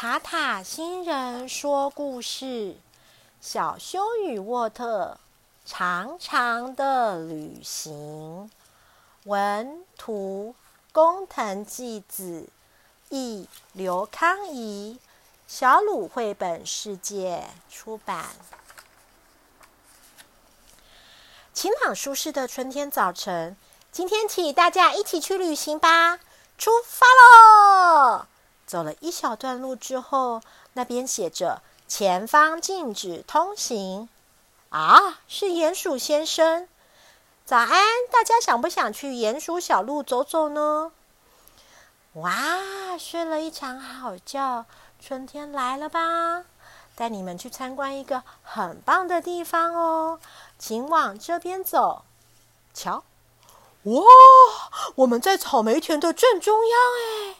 塔塔星人说故事：小修与沃特长长的旅行。文图：工藤纪子，译：刘康怡，小鲁绘本世界出版。晴朗舒适的春天早晨，今天起大家一起去旅行吧！出发喽！走了一小段路之后，那边写着“前方禁止通行”。啊，是鼹鼠先生！早安，大家想不想去鼹鼠小路走走呢？哇，睡了一场好觉，春天来了吧？带你们去参观一个很棒的地方哦，请往这边走。瞧，哇，我们在草莓田的正中央哎！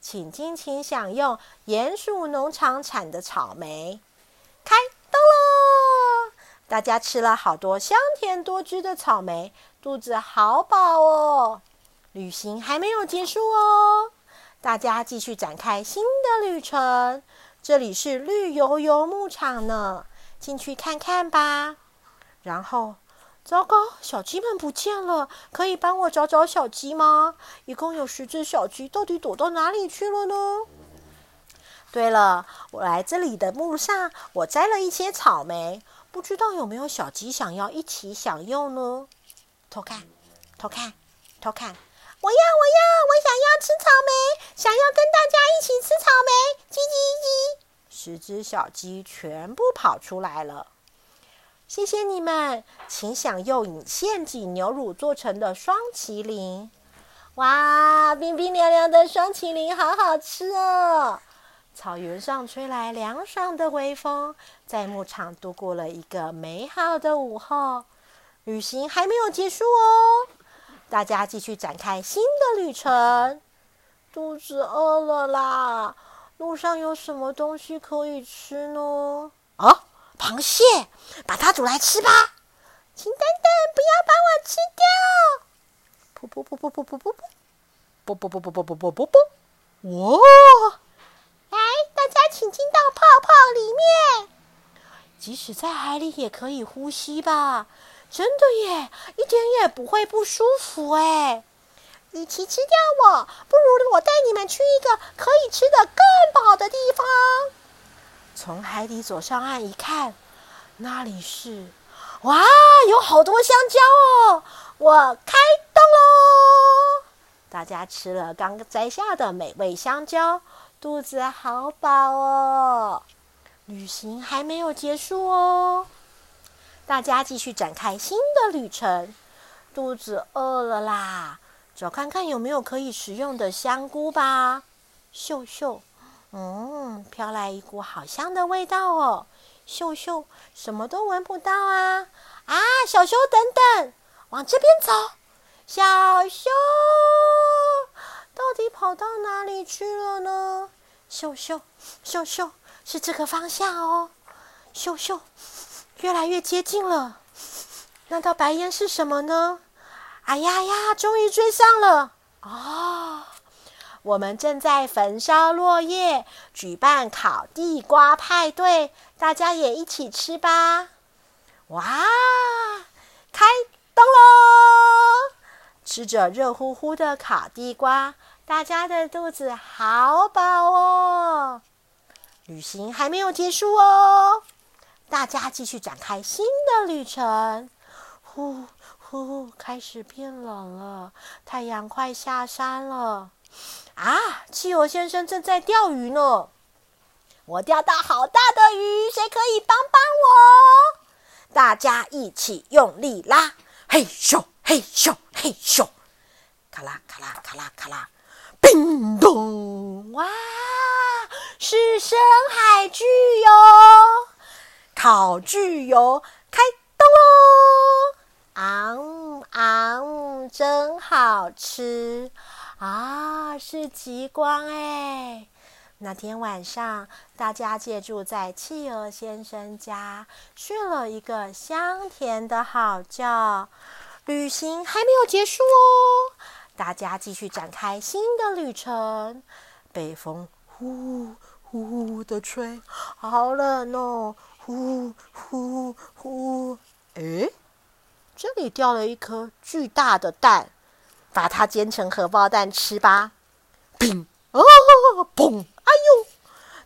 请尽情享用鼹鼠农场产的草莓，开动喽！大家吃了好多香甜多汁的草莓，肚子好饱哦。旅行还没有结束哦，大家继续展开新的旅程。这里是绿油油牧场呢，进去看看吧。然后。糟糕，小鸡们不见了！可以帮我找找小鸡吗？一共有十只小鸡，到底躲到哪里去了呢？对了，我来这里的路上，我摘了一些草莓，不知道有没有小鸡想要一起享用呢？偷看，偷看，偷看！我要，我要，我想要吃草莓，想要跟大家一起吃草莓！叽叽叽！十只小鸡全部跑出来了。谢谢你们，请享用以陷阱牛乳做成的双麒麟。哇，冰冰凉凉的双麒麟，好好吃哦！草原上吹来凉爽的微风，在牧场度过了一个美好的午后。旅行还没有结束哦，大家继续展开新的旅程。肚子饿了啦，路上有什么东西可以吃呢？啊？螃蟹，把它煮来吃吧！请等等，不要把我吃掉！噗噗噗噗噗噗噗噗，啵啵啵啵啵啵啵啵啵！哇！来，大家请进到泡泡里面。即使在海里也可以呼吸吧？真的耶，一点也不会不舒服哎！与其吃掉我，不如我带你们去一个可以吃的更饱的地方。从海底走上岸一看，那里是哇，有好多香蕉哦！我开动喽！大家吃了刚摘下的美味香蕉，肚子好饱哦。旅行还没有结束哦，大家继续展开新的旅程。肚子饿了啦，找看看有没有可以食用的香菇吧。秀秀。嗯，飘来一股好香的味道哦！秀秀什么都闻不到啊！啊，小修等等，往这边走。小修到底跑到哪里去了呢？秀秀，秀秀是这个方向哦。秀秀越来越接近了，那道白烟是什么呢？哎呀呀，终于追上了！啊！我们正在焚烧落叶，举办烤地瓜派对，大家也一起吃吧！哇，开动喽！吃着热乎乎的烤地瓜，大家的肚子好饱哦。旅行还没有结束哦，大家继续展开新的旅程。呼呼，开始变冷了，太阳快下山了。啊！企鹅先生正在钓鱼呢，我钓到好大的鱼，谁可以帮帮我？大家一起用力拉，嘿咻嘿咻嘿咻，咔啦咔啦咔啦咔啦，叮咚！哇，是深海巨游，烤巨游开动喽！昂昂，真好吃。啊，是极光哎！那天晚上，大家借住在企鹅先生家，睡了一个香甜的好觉。旅行还没有结束哦，大家继续展开新的旅程。北风呼呼呼的吹，好冷哦！呼呼呼！哎，这里掉了一颗巨大的蛋，把它煎成荷包蛋吃吧！砰！哦，砰！哎呦，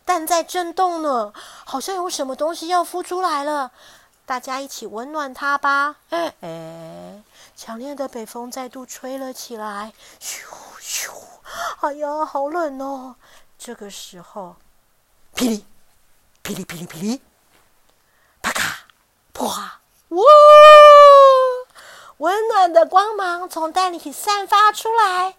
蛋在震动呢，好像有什么东西要孵出来了。大家一起温暖它吧！哎，强烈的北风再度吹了起来，咻咻！哎呀，好冷哦！这个时候，噼里噼里噼里噼里，啪咔啪！哇！温暖的光芒从蛋里散发出来，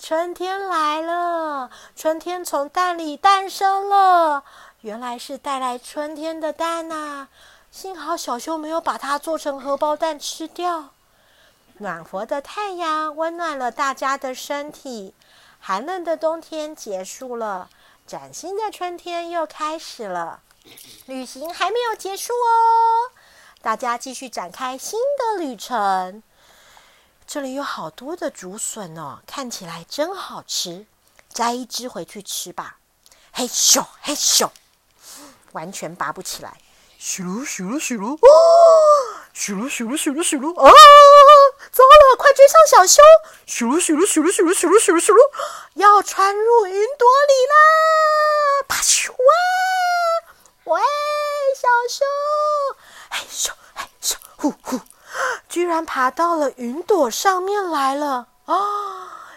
春天来了，春天从蛋里诞生了。原来是带来春天的蛋呐！幸好小熊没有把它做成荷包蛋吃掉。暖和的太阳温暖了大家的身体，寒冷的冬天结束了，崭新的春天又开始了。旅行还没有结束哦，大家继续展开新的旅程。这里有好多的竹笋哦，看起来真好吃，摘一只回去吃吧。嘿咻嘿咻，完全拔不起来。咻噜咻噜咻噜，哦！咻噜咻噜咻噜咻噜，啊！糟了，快追上小修！咻噜咻噜咻噜咻噜咻噜咻噜咻噜，要穿入云朵里啦！啪咻哇！喂，小修！嘿咻嘿咻，呼呼！居然爬到了云朵上面来了啊！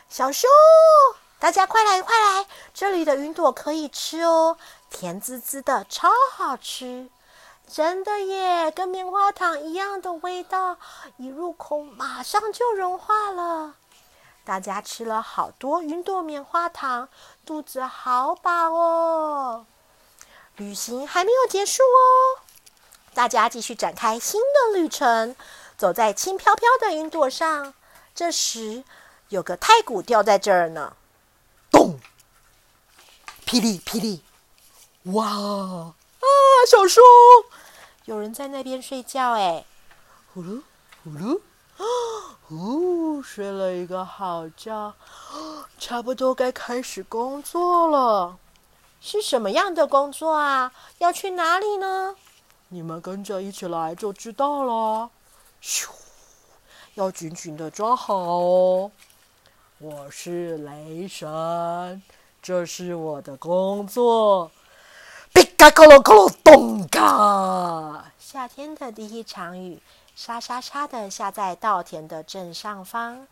小熊，大家快来快来，这里的云朵可以吃哦，甜滋滋的，超好吃。真的耶，跟棉花糖一样的味道，一入口马上就融化了。大家吃了好多云朵棉花糖，肚子好饱哦。旅行还没有结束哦，大家继续展开新的旅程，走在轻飘飘的云朵上。这时，有个太鼓掉在这儿呢，咚！霹雳霹雳！哇啊，小树！有人在那边睡觉，哎，呼噜呼噜，呼，睡了一个好觉，差不多该开始工作了。是什么样的工作啊？要去哪里呢？你们跟着一起来就知道了。咻，要紧紧的抓好哦。我是雷神，这是我的工作。嘎咕噜咕噜咚嘎！夏天的第一场雨，沙沙沙的下在稻田的正上方。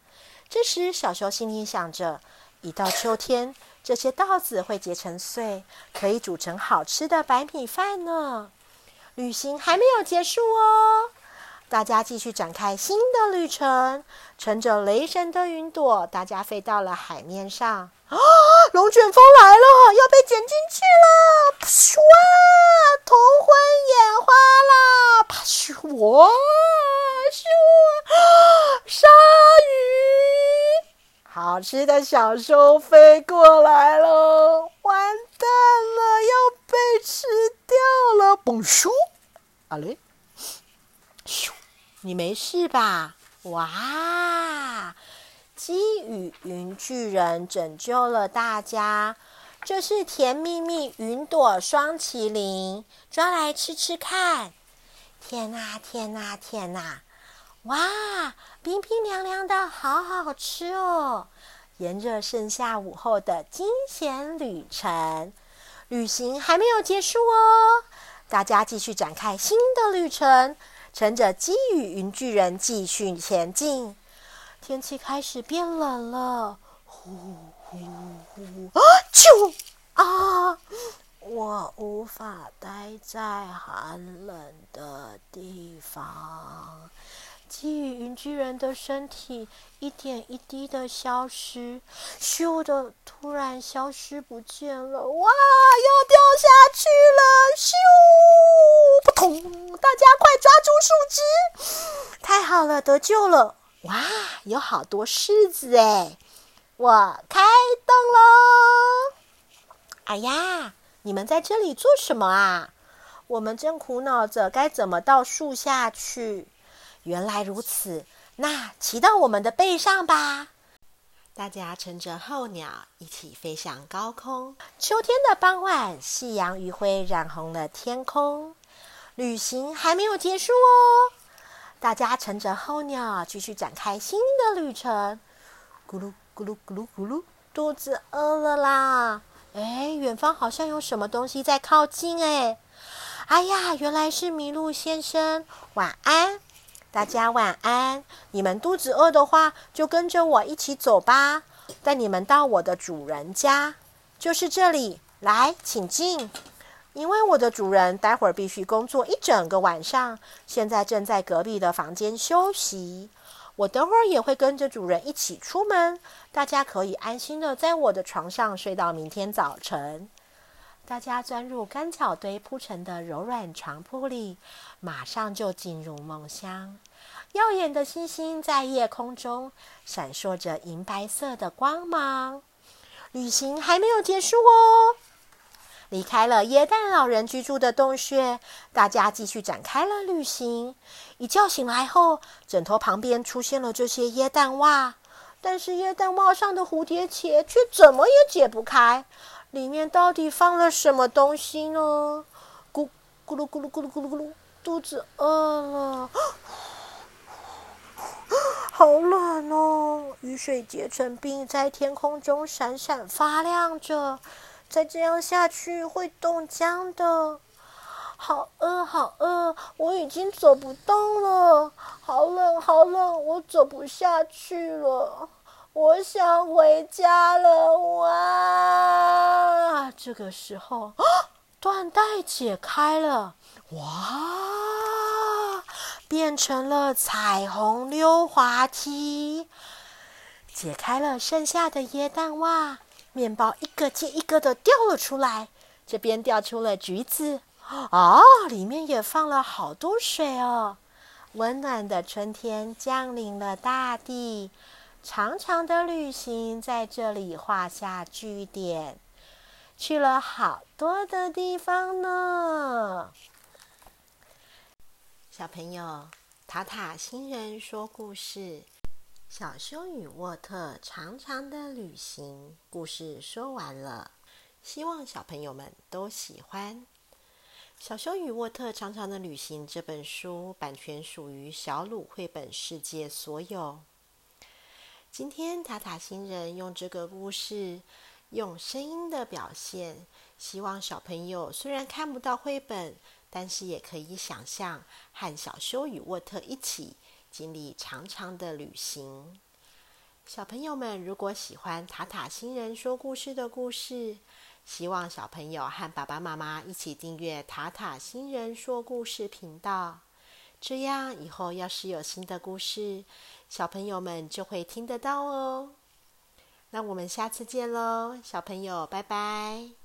这时，小熊心里想着：一到秋天，这些稻子会结成穗，可以煮成好吃的白米饭呢。旅行还没有结束哦，大家继续展开新的旅程。乘着雷神的云朵，大家飞到了海面上。啊！龙卷风来了，要被卷进去了！咻啊！头昏眼花啦！啪咻哇！咻啊！鲨鱼，好吃的小熊飞过来喽，嘣咻！啊嘞！咻！你没事吧？哇！鸡与云巨人拯救了大家，这是甜蜜蜜云朵双麒麟，抓来吃吃看。天哪，天哪，天哪！哇，冰冰凉凉的，好好吃哦！炎热盛夏午后的惊险旅程，旅行还没有结束哦，大家继续展开新的旅程，乘着积雨云巨人继续前进。天气开始变冷了，呼呼呼！啊，啾啊！我无法待在寒冷的地方。基于云巨人的身体一点一滴的消失，咻的突然消失不见了！哇，要掉下去了！咻，家快抓住树枝！太好了，得救了！哇，有好多柿子哎！我开动喽！哎呀，你们在这里做什么啊？我们正苦恼着该怎么到树下去。原来如此，那骑到我们的背上吧！大家乘着候鸟一起飞向高空。秋天的傍晚，夕阳余晖染红了天空。旅行还没有结束哦，大家乘着候鸟继续展开新的旅程。咕噜咕噜咕噜咕噜，肚子饿了啦！哎，远方好像有什么东西在靠近哎！哎呀，原来是麋鹿先生，晚安。大家晚安。你们肚子饿的话，就跟着我一起走吧，带你们到我的主人家，就是这里。来，请进。因为我的主人待会儿必须工作一整个晚上，现在正在隔壁的房间休息。我等会儿也会跟着主人一起出门，大家可以安心的在我的床上睡到明天早晨。大家钻入干草堆铺成的柔软床铺里，马上就进入梦乡。耀眼的星星在夜空中闪烁着银白色的光芒。旅行还没有结束哦！离开了椰蛋老人居住的洞穴，大家继续展开了旅行。一觉醒来后，枕头旁边出现了这些椰蛋袜，但是椰蛋袜上的蝴蝶结却怎么也解不开。里面到底放了什么东西呢？咕咕噜咕噜咕噜咕噜咕噜，肚子饿了，好冷哦！雨水结成冰，在天空中闪闪发亮着。再这样下去会冻僵的。好饿，好饿！我已经走不动了，好冷，好冷！我走不下去了。我想回家了，哇！这个时候，缎带解开了，哇，变成了彩虹溜滑梯。解开了剩下的椰蛋袜，面包一个接一个的掉了出来。这边掉出了橘子，哦，里面也放了好多水哦。温暖的春天降临了大地。长长的旅行在这里画下句点，去了好多的地方呢。小朋友，塔塔星人说故事，《小修与沃特长长的旅行》故事说完了，希望小朋友们都喜欢。《小修与沃特长长的旅行》这本书版权属于小鲁绘本世界所有。今天塔塔星人用这个故事，用声音的表现，希望小朋友虽然看不到绘本，但是也可以想象和小修与沃特一起经历长长的旅行。小朋友们如果喜欢塔塔星人说故事的故事，希望小朋友和爸爸妈妈一起订阅塔塔星人说故事频道。这样以后要是有新的故事，小朋友们就会听得到哦。那我们下次见喽，小朋友，拜拜。